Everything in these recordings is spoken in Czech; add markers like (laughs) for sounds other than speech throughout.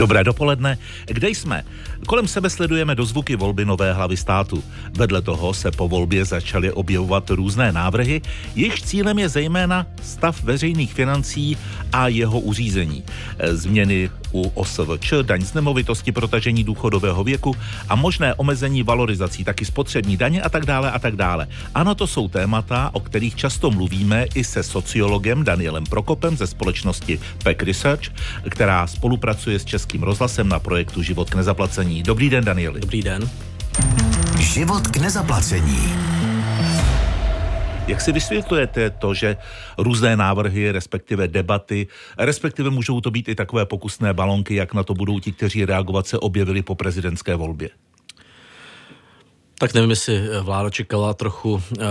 Dobré dopoledne. Kde jsme? Kolem sebe sledujeme dozvuky volby nové hlavy státu. Vedle toho se po volbě začaly objevovat různé návrhy, jejichž cílem je zejména stav veřejných financí a jeho uřízení. Změny u OSVČ, daň z nemovitosti, protažení důchodového věku a možné omezení valorizací, taky spotřební daně a tak dále a tak dále. Ano, to jsou témata, o kterých často mluvíme i se sociologem Danielem Prokopem ze společnosti PEC Research, která spolupracuje s Českým rozhlasem na projektu Život k nezaplacení. Dobrý den, Danieli. Dobrý den. Život k nezaplacení. Jak si vysvětlujete to, že různé návrhy, respektive debaty, respektive můžou to být i takové pokusné balonky, jak na to budou ti, kteří reagovat se objevili po prezidentské volbě? Tak nevím, jestli vláda čekala trochu, eh,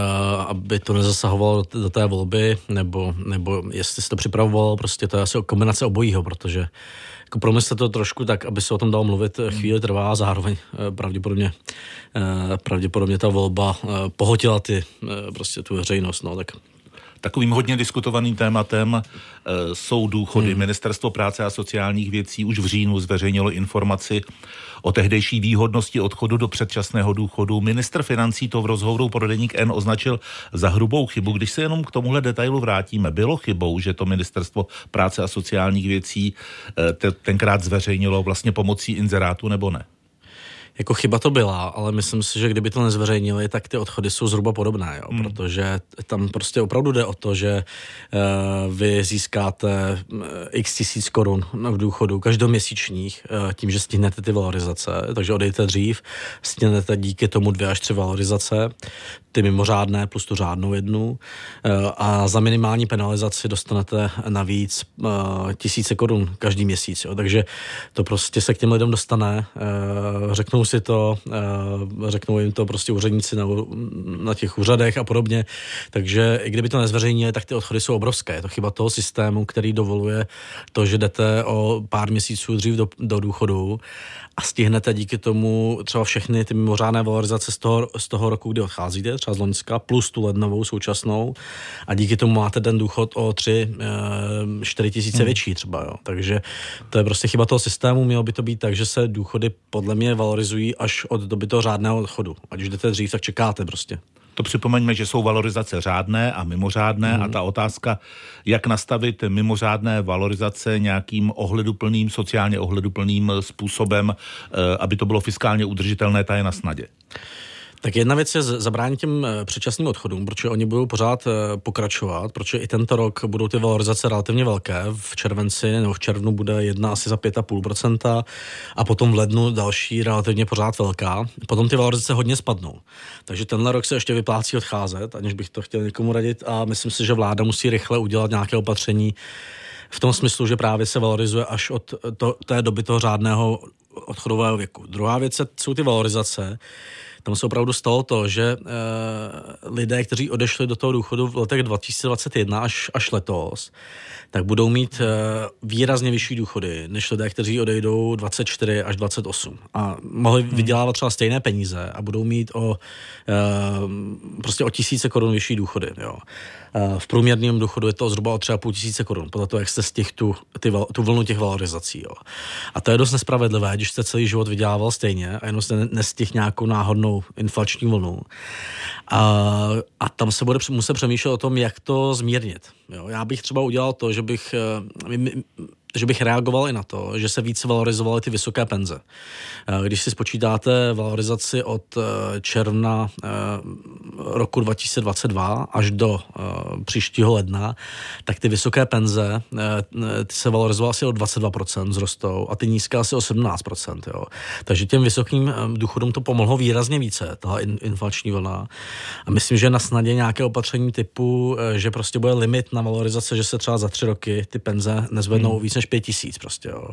aby to nezasahovalo do té volby, nebo, nebo jestli se to připravovalo, prostě to je asi kombinace obojího, protože jako pro mě se to trošku tak, aby se o tom dalo mluvit, eh, chvíli trvá a zároveň eh, pravděpodobně, pravděpodobně ta volba pohotila ty, prostě tu veřejnost, no, tak Takovým hodně diskutovaným tématem e, jsou důchody. Hmm. Ministerstvo práce a sociálních věcí už v říjnu zveřejnilo informaci o tehdejší výhodnosti odchodu do předčasného důchodu. Minister financí to v rozhovoru pro deník N označil za hrubou chybu. Když se jenom k tomuhle detailu vrátíme, bylo chybou, že to Ministerstvo práce a sociálních věcí e, tenkrát zveřejnilo vlastně pomocí inzerátu nebo ne? Jako chyba to byla, ale myslím si, že kdyby to nezveřejnili, tak ty odchody jsou zhruba podobné, jo? Hmm. protože tam prostě opravdu jde o to, že uh, vy získáte eh, x tisíc korun v důchodu každoměsíčních uh, tím, že stihnete ty valorizace, takže odejte dřív, stihnete díky tomu dvě až tři valorizace, ty mimořádné plus tu řádnou jednu uh, a za minimální penalizaci dostanete navíc uh, tisíce korun každý měsíc, jo? takže to prostě se k těm lidem dostane, uh, řeknou si to, eh, řeknou jim to prostě úředníci na, na těch úřadech a podobně. Takže i kdyby to nezveřejnili, tak ty odchody jsou obrovské. Je to chyba toho systému, který dovoluje to, že jdete o pár měsíců dřív do, do důchodu a stihnete díky tomu třeba všechny ty mimořádné valorizace z toho, z toho roku, kdy odcházíte, třeba z Loňska, plus tu lednovou současnou a díky tomu máte ten důchod o 3, 4 eh, tisíce hmm. větší třeba. Jo. Takže to je prostě chyba toho systému. Mělo by to být tak, že se důchody podle mě valorizují až od doby toho řádného odchodu. Ať už jdete dřív, tak čekáte prostě. To připomeňme, že jsou valorizace řádné a mimořádné hmm. a ta otázka, jak nastavit mimořádné valorizace nějakým ohleduplným, sociálně ohleduplným způsobem, eh, aby to bylo fiskálně udržitelné, ta je na snadě. Tak jedna věc je zabránit těm eh, předčasným odchodům, protože oni budou pořád eh, pokračovat, protože i tento rok budou ty valorizace relativně velké. V červenci nebo v červnu bude jedna asi za 5,5% a potom v lednu další relativně pořád velká. Potom ty valorizace hodně spadnou. Takže tenhle rok se ještě vyplácí odcházet, aniž bych to chtěl někomu radit a myslím si, že vláda musí rychle udělat nějaké opatření, v tom smyslu, že právě se valorizuje až od to, té doby toho řádného odchodového věku. Druhá věc jsou ty valorizace, tam se opravdu stalo to, že uh, lidé, kteří odešli do toho důchodu v letech 2021 až, až letos, tak budou mít uh, výrazně vyšší důchody než lidé, kteří odejdou 24 až 28 a mohli hmm. vydělávat třeba stejné peníze a budou mít o uh, prostě o tisíce korun vyšší důchody. Jo. V průměrném důchodu je to zhruba o třeba půl tisíce korun, podle toho, jak jste těch tu, ty, tu vlnu těch valorizací. Jo. A to je dost nespravedlivé, když jste celý život vydělával stejně a jenom jste nestihl nějakou náhodnou inflační vlnu. A, a tam se bude muset přemýšlet o tom, jak to zmírnit. Jo. Já bych třeba udělal to, že bych eh, že bych reagoval i na to, že se více valorizovaly ty vysoké penze. Eh, když si spočítáte valorizaci od eh, června eh, roku 2022 až do příštího ledna, tak ty vysoké penze ty se valorizovaly asi o 22% zrostou a ty nízké asi o 17%. Jo. Takže těm vysokým důchodům to pomohlo výrazně více, ta inflační vlna. A myslím, že na snadě nějaké opatření typu, že prostě bude limit na valorizace, že se třeba za tři roky ty penze nezvednou hmm. více než 5 tisíc prostě, jo.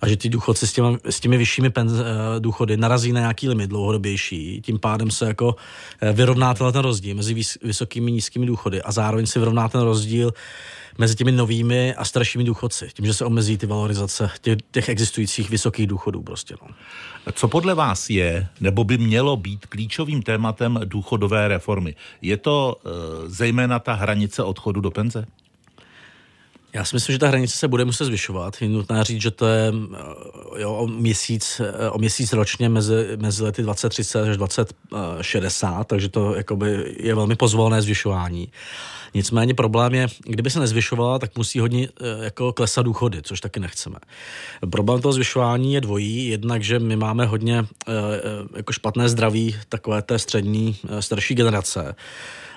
A že ty důchodci s těmi, s těmi vyššími penz, uh, důchody narazí na nějaký limit dlouhodobější, tím pádem se jako uh, vyrovná ten rozdíl mezi vys, vysokými a nízkými důchody a zároveň se vyrovná ten rozdíl mezi těmi novými a staršími důchodci, tím, že se omezí ty valorizace těch, těch existujících vysokých důchodů prostě. No. Co podle vás je, nebo by mělo být klíčovým tématem důchodové reformy? Je to uh, zejména ta hranice odchodu do penze? Já si myslím, že ta hranice se bude muset zvyšovat. Je nutné říct, že to je jo, o, měsíc, o měsíc ročně mezi, mezi lety 2030 až 2060, takže to jakoby je velmi pozvolné zvyšování. Nicméně problém je, kdyby se nezvyšovala, tak musí hodně eh, jako klesat důchody, což taky nechceme. Problém toho zvyšování je dvojí. Jednak, že my máme hodně eh, eh, jako špatné zdraví takové té střední starší generace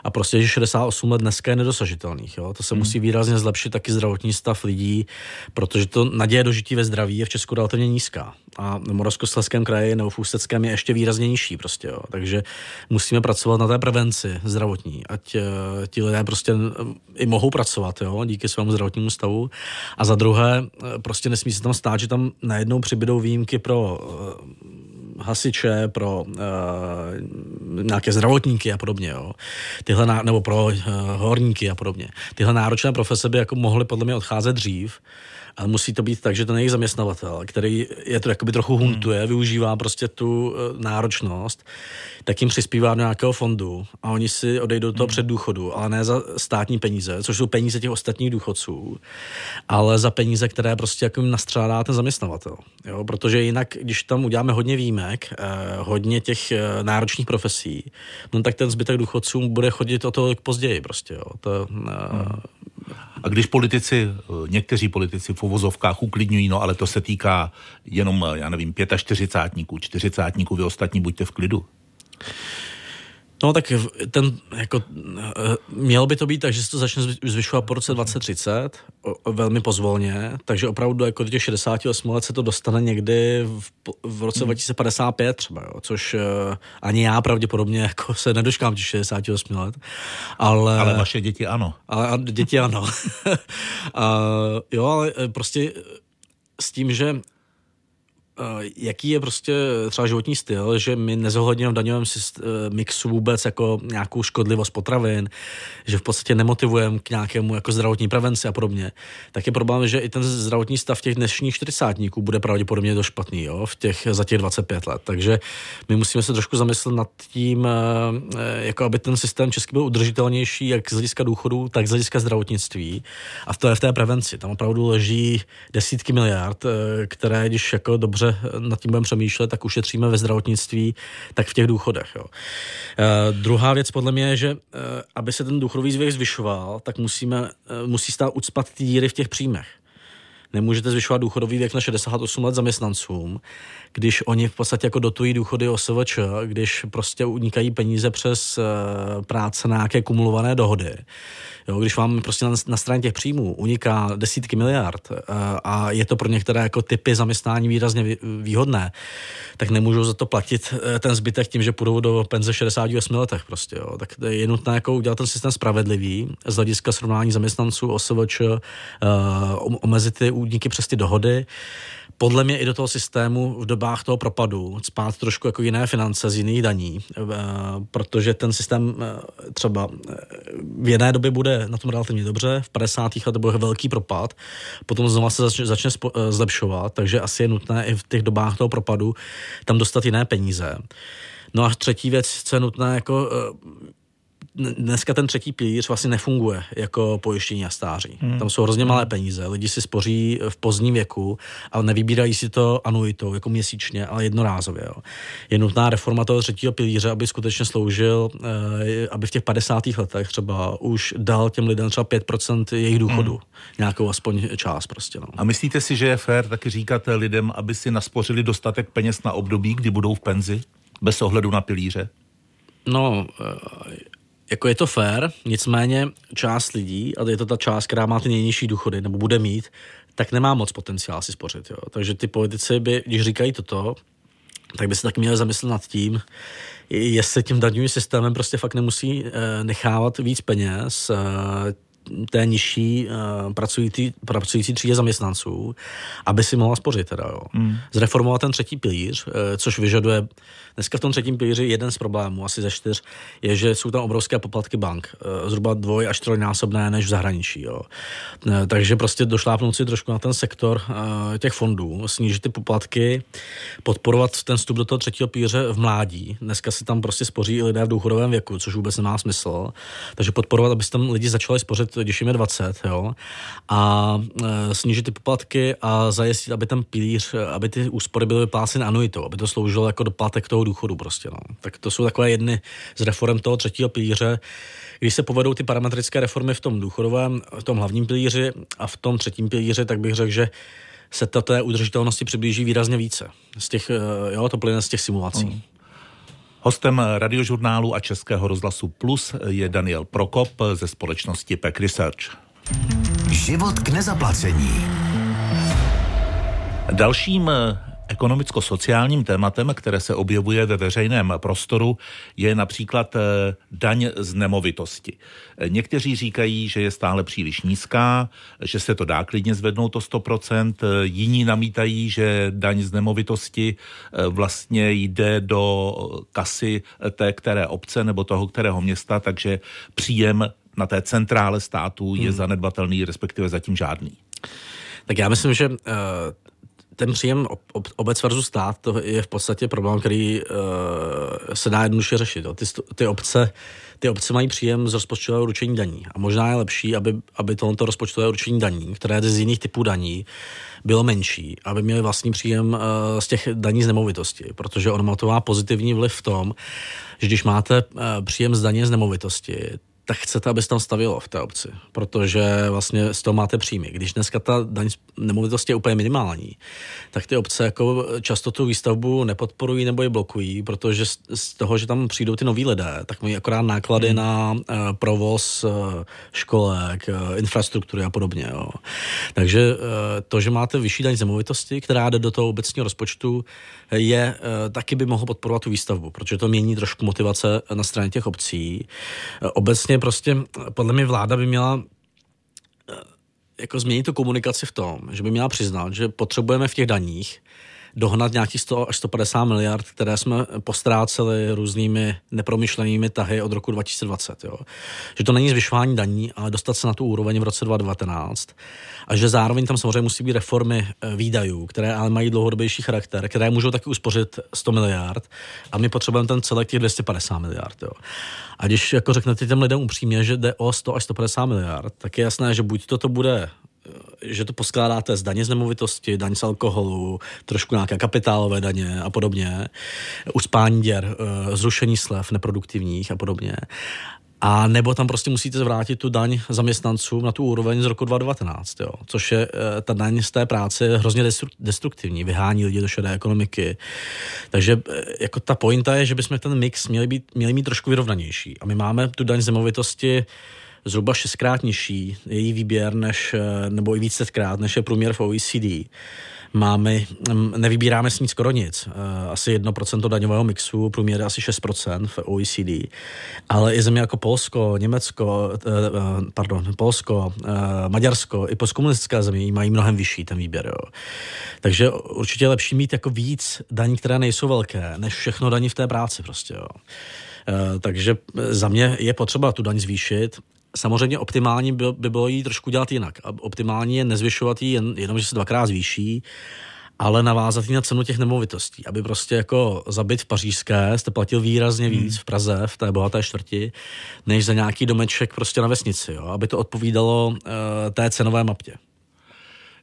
a prostě, že 68 let dneska je nedosažitelných. Jo? To se hmm. musí výrazně zlepšit taky zdravotní stav lidí, protože to naděje dožití ve zdraví je v Česku relativně nízká. A v Moravskoslezském kraji nebo v Ústeckém je ještě výrazně nižší. Prostě, jo? Takže musíme pracovat na té prevenci zdravotní, ať uh, ti lidé prostě i mohou pracovat jo? díky svému zdravotnímu stavu. A za druhé, uh, prostě nesmí se tam stát, že tam najednou přibydou výjimky pro uh, hasiče, pro uh, nějaké zdravotníky a podobně, jo. Tyhle, nebo pro uh, horníky a podobně. Tyhle náročné profese by jako mohly podle mě odcházet dřív, ale musí to být tak, že ten jejich zaměstnavatel, který je to jakoby trochu huntuje, hmm. využívá prostě tu uh, náročnost, tak jim přispívá do nějakého fondu a oni si odejdou do toho hmm. před důchodu, ale ne za státní peníze, což jsou peníze těch ostatních důchodců, ale za peníze, které prostě jako jim nastřádá ten zaměstnavatel. Jo? Protože jinak, když tam uděláme hodně výjimek, eh, hodně těch eh, náročných profesí, no tak ten zbytek důchodců bude chodit o to později prostě. Jo? To, eh, hmm. A když politici, eh, někteří politici v uvozovkách uklidňují, no ale to se týká jenom, já nevím, 45, 40, vy ostatní buďte v klidu. No tak ten, jako, eh, mělo by to být tak, že se to začne zvyšovat po roce 2030, velmi pozvolně, takže opravdu jako do těch 68 let se to dostane někdy v, v roce hmm. 2055 třeba, jo, což uh, ani já pravděpodobně (laughs) jako se nedočkám těch 68 let. Ale, ale vaše děti ano. Ale a děti ano. (laughs) uh, jo, ale prostě s tím, že Eh, jaký je prostě třeba životní styl, že my nezohledňujeme v daňovém eh, mixu vůbec jako nějakou škodlivost potravin, že v podstatě nemotivujeme k nějakému jako zdravotní prevenci a podobně, tak je problém, že i ten zdravotní stav těch dnešních čtyřicátníků bude pravděpodobně dost špatný jo, v těch, za těch 25 let. Takže my musíme se trošku zamyslet nad tím, eh, jako aby ten systém český byl udržitelnější jak z hlediska důchodu, tak z hlediska zdravotnictví. A to je v té prevenci. Tam opravdu leží desítky miliard, které, když jako dobře dobře nad tím budeme přemýšlet, tak ušetříme ve zdravotnictví, tak v těch důchodech. Jo. E, druhá věc podle mě je, že e, aby se ten důchodový věk zvyšoval, tak musíme, e, musí stát ucpat ty díry v těch příjmech. Nemůžete zvyšovat důchodový věk na 68 let zaměstnancům, když oni v podstatě jako dotují důchody OSVČ, když prostě unikají peníze přes práce na nějaké kumulované dohody Jo, když vám prostě na, na straně těch příjmů uniká desítky miliard a, eh, a je to pro některé jako typy zaměstnání výrazně výhodné, tak nemůžou za to platit eh, ten zbytek tím, že půjdou do penze 68 letech prostě. Jo. Tak je nutné jako udělat ten systém spravedlivý z hlediska srovnání zaměstnanců OSVČ, omezit ty úniky přes ty dohody podle mě i do toho systému v dobách toho propadu spát trošku jako jiné finance z jiných daní, eh, protože ten systém eh, třeba eh, v jedné době bude na tom relativně dobře, v 50. letech bude velký propad, potom znovu se začne, začne zlepšovat, takže asi je nutné i v těch dobách toho propadu tam dostat jiné peníze. No a třetí věc, co je nutné jako dneska ten třetí pilíř vlastně nefunguje jako pojištění a stáří. Hmm. Tam jsou hrozně malé peníze, lidi si spoří v pozdním věku, ale nevybírají si to anuitou, jako měsíčně, ale jednorázově. Jo. Je nutná reforma toho třetího pilíře, aby skutečně sloužil, eh, aby v těch 50. letech třeba už dal těm lidem třeba 5% jejich důchodu. Hmm. Nějakou aspoň část prostě. No. A myslíte si, že je fér taky říkat lidem, aby si naspořili dostatek peněz na období, kdy budou v penzi, bez ohledu na pilíře? No, eh, jako je to fér, nicméně část lidí, a je to ta část, která má ty nejnižší důchody, nebo bude mít, tak nemá moc potenciál si spořit. Jo. Takže ty politici by, když říkají toto, tak by se taky měli zamyslet nad tím, jestli tím daňovým systémem prostě fakt nemusí eh, nechávat víc peněz eh, té nižší uh, pracující, pracující třídě zaměstnanců, aby si mohla spořit. Teda, jo. Mm. Zreformovat ten třetí pilíř, uh, což vyžaduje dneska v tom třetím pilíři jeden z problémů, asi ze čtyř, je, že jsou tam obrovské poplatky bank, uh, zhruba dvoj až trojnásobné než v zahraničí. Jo. Uh, takže prostě došlápnout si trošku na ten sektor uh, těch fondů, snížit ty poplatky, podporovat ten vstup do toho třetího pilíře v mládí. Dneska si tam prostě spoří i lidé v důchodovém věku, což vůbec nemá smysl. Takže podporovat, aby tam lidi začali spořit 30, když jim je 20, jo, a e, snížit ty poplatky a zajistit, aby ten pilíř, aby ty úspory byly vypláceny anuitou, aby to sloužilo jako doplatek toho důchodu prostě, no. Tak to jsou takové jedny z reform toho třetího pilíře, když se povedou ty parametrické reformy v tom důchodovém, v tom hlavním pilíři a v tom třetím pilíři, tak bych řekl, že se té udržitelnosti přiblíží výrazně více. Z těch, eh, jo, to plyne z těch simulací. Mm. Hostem radiožurnálu a Českého rozhlasu Plus je Daniel Prokop ze společnosti PEC Research. Život k nezaplacení. Dalším Ekonomicko-sociálním tématem, které se objevuje ve veřejném prostoru, je například eh, daň z nemovitosti. Někteří říkají, že je stále příliš nízká, že se to dá klidně zvednout o 100%, jiní namítají, že daň z nemovitosti eh, vlastně jde do kasy té které obce nebo toho kterého města, takže příjem na té centrále státu je hmm. zanedbatelný, respektive zatím žádný. Tak já myslím, že uh ten příjem ob, obec versus stát, to je v podstatě problém, který uh, se dá jednoduše řešit. Ty, ty, obce, ty obce mají příjem z rozpočtového určení daní a možná je lepší, aby, aby tohoto rozpočtové určení daní, které je z jiných typů daní, bylo menší, aby měli vlastní příjem uh, z těch daní z nemovitosti, protože on má to má pozitivní vliv v tom, že když máte uh, příjem z daně z nemovitosti, tak chcete, aby se tam stavilo v té obci, protože vlastně z toho máte příjmy. Když dneska ta daň z nemovitosti je úplně minimální, tak ty obce jako často tu výstavbu nepodporují nebo je blokují, protože z toho, že tam přijdou ty noví lidé, tak mají akorát náklady hmm. na uh, provoz uh, školek, uh, infrastruktury a podobně. Jo. Takže uh, to, že máte vyšší daň z nemovitosti, která jde do toho obecního rozpočtu, je uh, taky by mohlo podporovat tu výstavbu, protože to mění trošku motivace na straně těch obcí. Uh, obecně vlastně prostě, podle mě vláda by měla eh, jako změnit tu komunikaci v tom, že by měla přiznat, že potřebujeme v těch daních dohnat nějakých 100 až 150 miliard, které jsme postráceli různými nepromyšlenými tahy od roku 2020. Jo. Že to není zvyšování daní, ale dostat se na tu úroveň v roce 2019. A že zároveň tam samozřejmě musí být reformy eh, výdajů, které ale mají dlouhodobější charakter, které můžou taky uspořit 100 miliard a my potřebujeme ten celek těch 250 miliard. Jo. A když jako řeknete těm lidem upřímně, že jde o 100 až 150 miliard, tak je jasné, že buď to, bude že to poskládáte z daně z nemovitosti, daň z alkoholu, trošku nějaké kapitálové daně a podobně, uspání děr, eh, zrušení slev neproduktivních a podobně. A nebo tam prostě musíte zvrátit tu daň zaměstnancům na tu úroveň z roku 2019, jo. což je eh, ta daň z té práce hrozně destruktivní, vyhání lidi do šedé ekonomiky. Takže eh, jako ta pointa je, že bychom ten mix měli, být, měli mít trošku vyrovnanější. A my máme tu daň z nemovitosti zhruba šestkrát nižší její výběr, než, eh, nebo i vícekrát, než je průměr v OECD. Máme, mm, nevybíráme s ní skoro nic. Eh, asi 1% daňového mixu, průměr asi 6% v OECD. Ale i země jako Polsko, Německo, eh, pardon, Polsko, Maďarsko, i postkomunistické země mají mnohem vyšší ten výběr. Jo. Takže určitě je lepší mít jako víc daní, které nejsou velké, než všechno daní v té práci prostě. Jo. takže za mě je potřeba tu daň zvýšit Samozřejmě optimální by, by bylo jí trošku dělat jinak. Optimální je nezvyšovat ji jen, jenom, že se dvakrát zvýší, ale navázat na cenu těch nemovitostí, aby prostě jako za byt v pařížské jste platil výrazně víc hmm. v Praze, v té bohaté čtvrti, než za nějaký domeček prostě na vesnici, jo? aby to odpovídalo uh, té cenové mapě.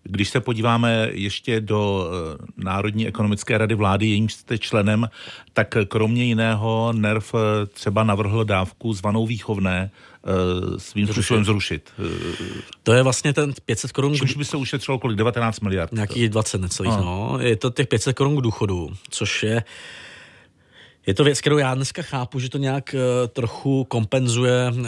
Když se podíváme ještě do eh, Národní ekonomické rady vlády, jejím jste členem, tak kromě jiného NERV eh, třeba navrhl dávku zvanou výchovné eh, svým způsobem zrušit. To je vlastně ten 500 korun. Čímž by se ušetřilo kolik? 19 miliard. Nějaký 20 necelých, no. Je to těch 500 korun k důchodu, což je je to věc, kterou já dneska chápu, že to nějak uh, trochu kompenzuje uh,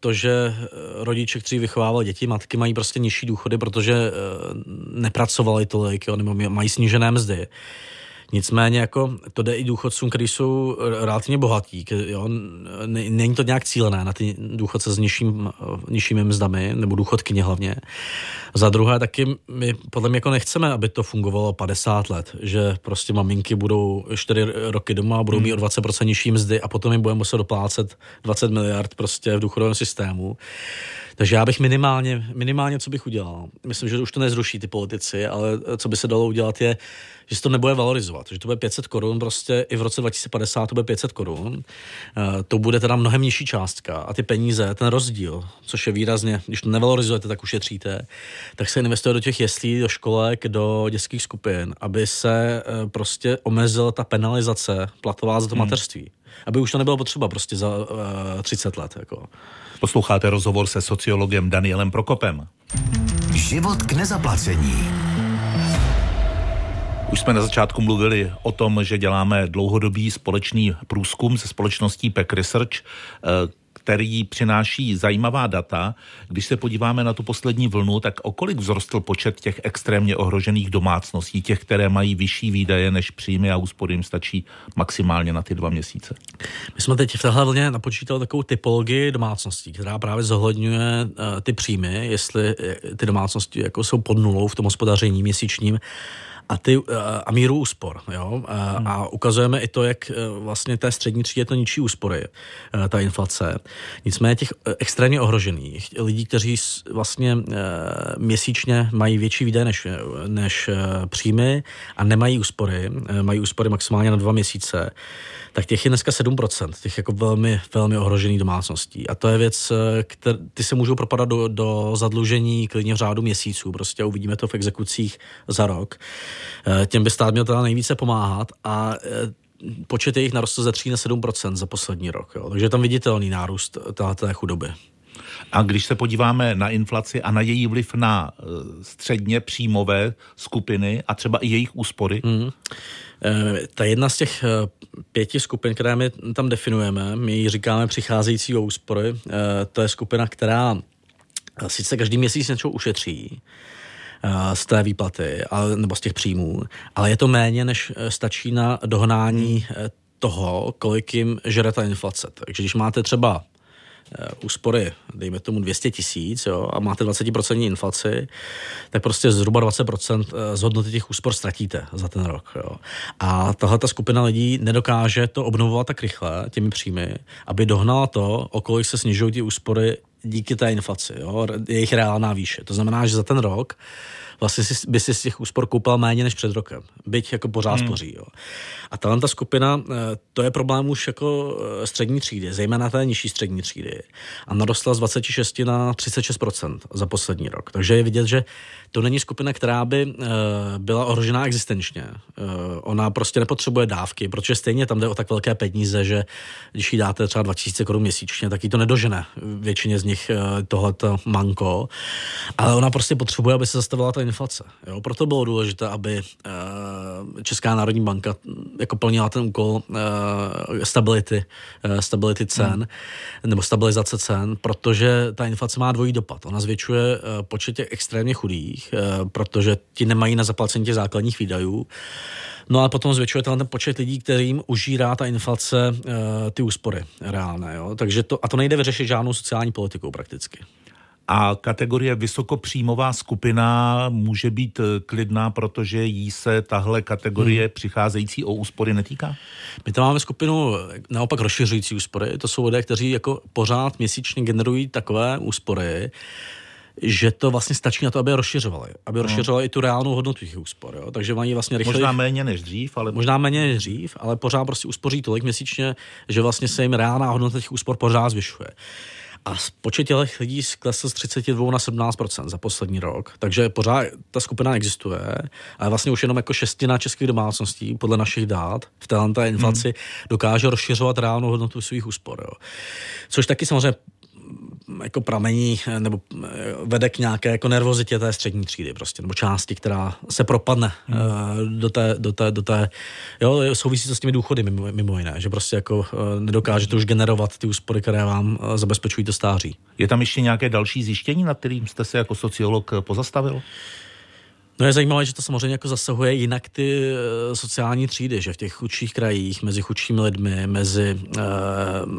to, že eh, rodiče, kteří vychovávali děti, matky mají prostě nižší důchody, protože uh, nepracovali tolik, jo, nebo mají snížené mzdy. Nicméně jako to jde i důchodcům, kteří jsou relativně bohatí. Jo? Není to nějak cílené na ty důchodce s nižším, nižšími mzdami, nebo důchodkyně hlavně. Za druhé taky my podle mě jako nechceme, aby to fungovalo 50 let, že prostě maminky budou 4 roky doma a budou mít o 20% nižší mzdy a potom jim budeme muset doplácet 20 miliard prostě v důchodovém systému. Takže já bych minimálně, minimálně, co bych udělal, myslím, že už to nezruší ty politici, ale co by se dalo udělat je, že se to nebude valorizovat, že to bude 500 korun, prostě i v roce 2050 to bude 500 korun, eh, to bude teda mnohem nižší částka a ty peníze, ten rozdíl, což je výrazně, když to nevalorizujete, tak ušetříte, tak se investuje do těch jeslí, do školek, do dětských skupin, aby se eh, prostě omezila ta penalizace platová za to hmm. mateřství. Aby už to nebylo potřeba prostě za uh, eh, 30 let. Jako. Posloucháte rozhovor se sociologem Danielem Prokopem. Život k nezaplacení. Už jsme na začátku mluvili o tom, že děláme dlouhodobý společný průzkum se společností Peck Research, eh, který přináší zajímavá data. Když se podíváme na tu poslední vlnu, tak o kolik vzrostl počet těch extrémně ohrožených domácností, těch, které mají vyšší výdaje než příjmy a úspory jim stačí maximálně na ty dva měsíce? My jsme teď v téhle vlně napočítali takovou typologii domácností, která právě zohledňuje uh, ty příjmy, jestli eh, ty domácnosti jako jsou pod nulou v tom hospodaření měsíčním a, ty, eh, a míru úspor. Jo? A, hmm. a ukazujeme i to, jak eh, vlastně té střední třídě to ničí úspory, eh, ta inflace. Nicméně těch extrémně ohrožených, lidí, kteří vlastně měsíčně mají větší výdaje než, než příjmy a nemají úspory, mají úspory maximálně na dva měsíce, tak těch je dneska 7%, těch jako velmi, velmi ohrožených domácností. A to je věc, které, ty se můžou propadat do, do zadlužení klidně v řádu měsíců, prostě uvidíme to v exekucích za rok. Eh, těm by stát měl teda nejvíce pomáhat a eh, počet jejich narostl ze 3 na 7 za poslední rok. Jo. Takže je tam viditelný nárůst té chudoby. A když se podíváme na inflaci a na její vliv na eh, středně příjmové skupiny a třeba i jejich úspory? Mm. Ta jedna z těch pěti skupin, které my tam definujeme, my ji říkáme přicházející úspory, to je skupina, která sice každý měsíc něco ušetří, z té výplaty nebo z těch příjmů, ale je to méně, než eh, stačí na dohnání eh, toho, kolik jim žere ta inflace. Takže když máte třeba úspory, dejme tomu 200 tisíc a máte 20% inflaci, tak prostě zhruba 20% z hodnoty těch úspor ztratíte za ten rok. Jo. A tahle ta skupina lidí nedokáže to obnovovat tak rychle těmi příjmy, aby dohnala to, o kolik se snižují ty úspory díky té inflaci, jo, jejich reálná výše. To znamená, že za ten rok vlastně si, by si z těch úspor koupil méně než před rokem. Byť jako pořád hmm. spoří. Jo. A tahle ta skupina, eh, to je problém už jako eh, střední třídy, zejména té nižší střední třídy. A narostla z 26 na 36% za poslední rok. Takže je vidět, že to není skupina, která by uh, byla ohrožená existenčně. Ona prostě nepotřebuje dávky, protože stejně tam jde o tak velké peníze, že když jí dáte třeba 2000 korun měsíčně, tak jí to nedožene. Většině z nich uh, tohleto manko. Ale ona prostě potřebuje, aby se zastavila ta inflace. Jo? Proto bylo důležité, aby uh, Česká národní banka jako plnila ten úkol uh, stability, stability cen hmm. nebo stabilizace cen, protože ta inflace má dvojí dopad. Ona zvětšuje počet těch extrémně chudých, eh, protože ti nemají na zaplacení těch základních výdajů. No a potom zvětšuje ten počet lidí, kterým užírá ta inflace eh, ty úspory reálné. Jo? Takže to, a to nejde vyřešit žádnou sociální politikou prakticky. A kategorie vysokopříjmová skupina může být eh, klidná, protože jí se tahle kategorie hmm. přicházející o úspory netýká? My tam máme skupinu naopak rozšiřující úspory. To jsou lidé, kteří jako pořád měsíčně generují takové úspory, že to vlastně stačí na to, aby je rozšiřovali. Aby no. rozšiřovali i tu reálnou hodnotu těch úspor. Jo? Takže mají vlastně rychle. Možná méně než dřív, ale. Možná méně než dřív, ale pořád prostě uspoří tolik měsíčně, že vlastně se jim reálná hodnota těch úspor pořád zvyšuje. A počet těch lidí klesl z 32 na 17% za poslední rok. Takže pořád ta skupina existuje, ale vlastně už jenom jako šestina českých domácností, podle našich dát, v téhle inflaci hmm. dokáže rozšiřovat reálnou hodnotu svých úspor. Jo. Což taky samozřejmě jako pramení nebo eh, vede k nějaké jako nervozitě té střední třídy prostě, nebo části, která se propadne hmm. uh, do té, do té, do té, jo, souvisí to s těmi důchody mimo, mimo jiné, že prostě jako nedokážete už generovat ty úspory, které vám zabezpečují to stáří. Je tam ještě nějaké další zjištění, nad kterým jste se jako sociolog pozastavil? No je zajímavé, že to samozřejmě jako zasahuje jinak ty eh, sociální třídy, že v těch chudších krajích, mezi chudšími lidmi, mezi uh,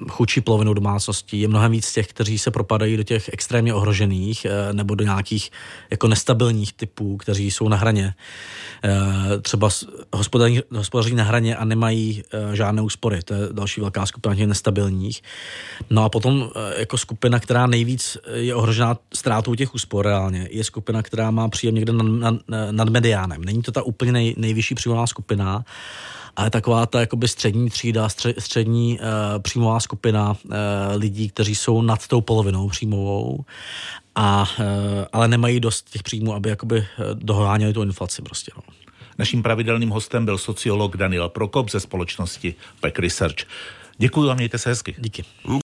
chudší polovinou domácností je mnohem víc těch, kteří se propadají do těch extrémně ohrožených uh, nebo do nějakých jako nestabilních typů, kteří jsou na hraně. Uh, třeba hospodaří, hospodaří na hraně a nemají uh, žádné úspory. To je další velká skupina těch nestabilních. No a potom uh, jako skupina, která nejvíc je ohrožená ztrátou těch úspor reálně, je skupina, která má příjem někde na, na nad mediánem. Není to ta úplně nej, nejvyšší příjmová skupina, ale taková ta jakoby střední třída, střední uh, příjmová skupina uh, lidí, kteří jsou nad tou polovinou příjmovou, a, uh, ale nemají dost těch příjmů, aby jakoby doháněli tu inflaci prostě. No. Naším pravidelným hostem byl sociolog Daniel Prokop ze společnosti Peck Research. Děkuji a mějte se hezky. Díky.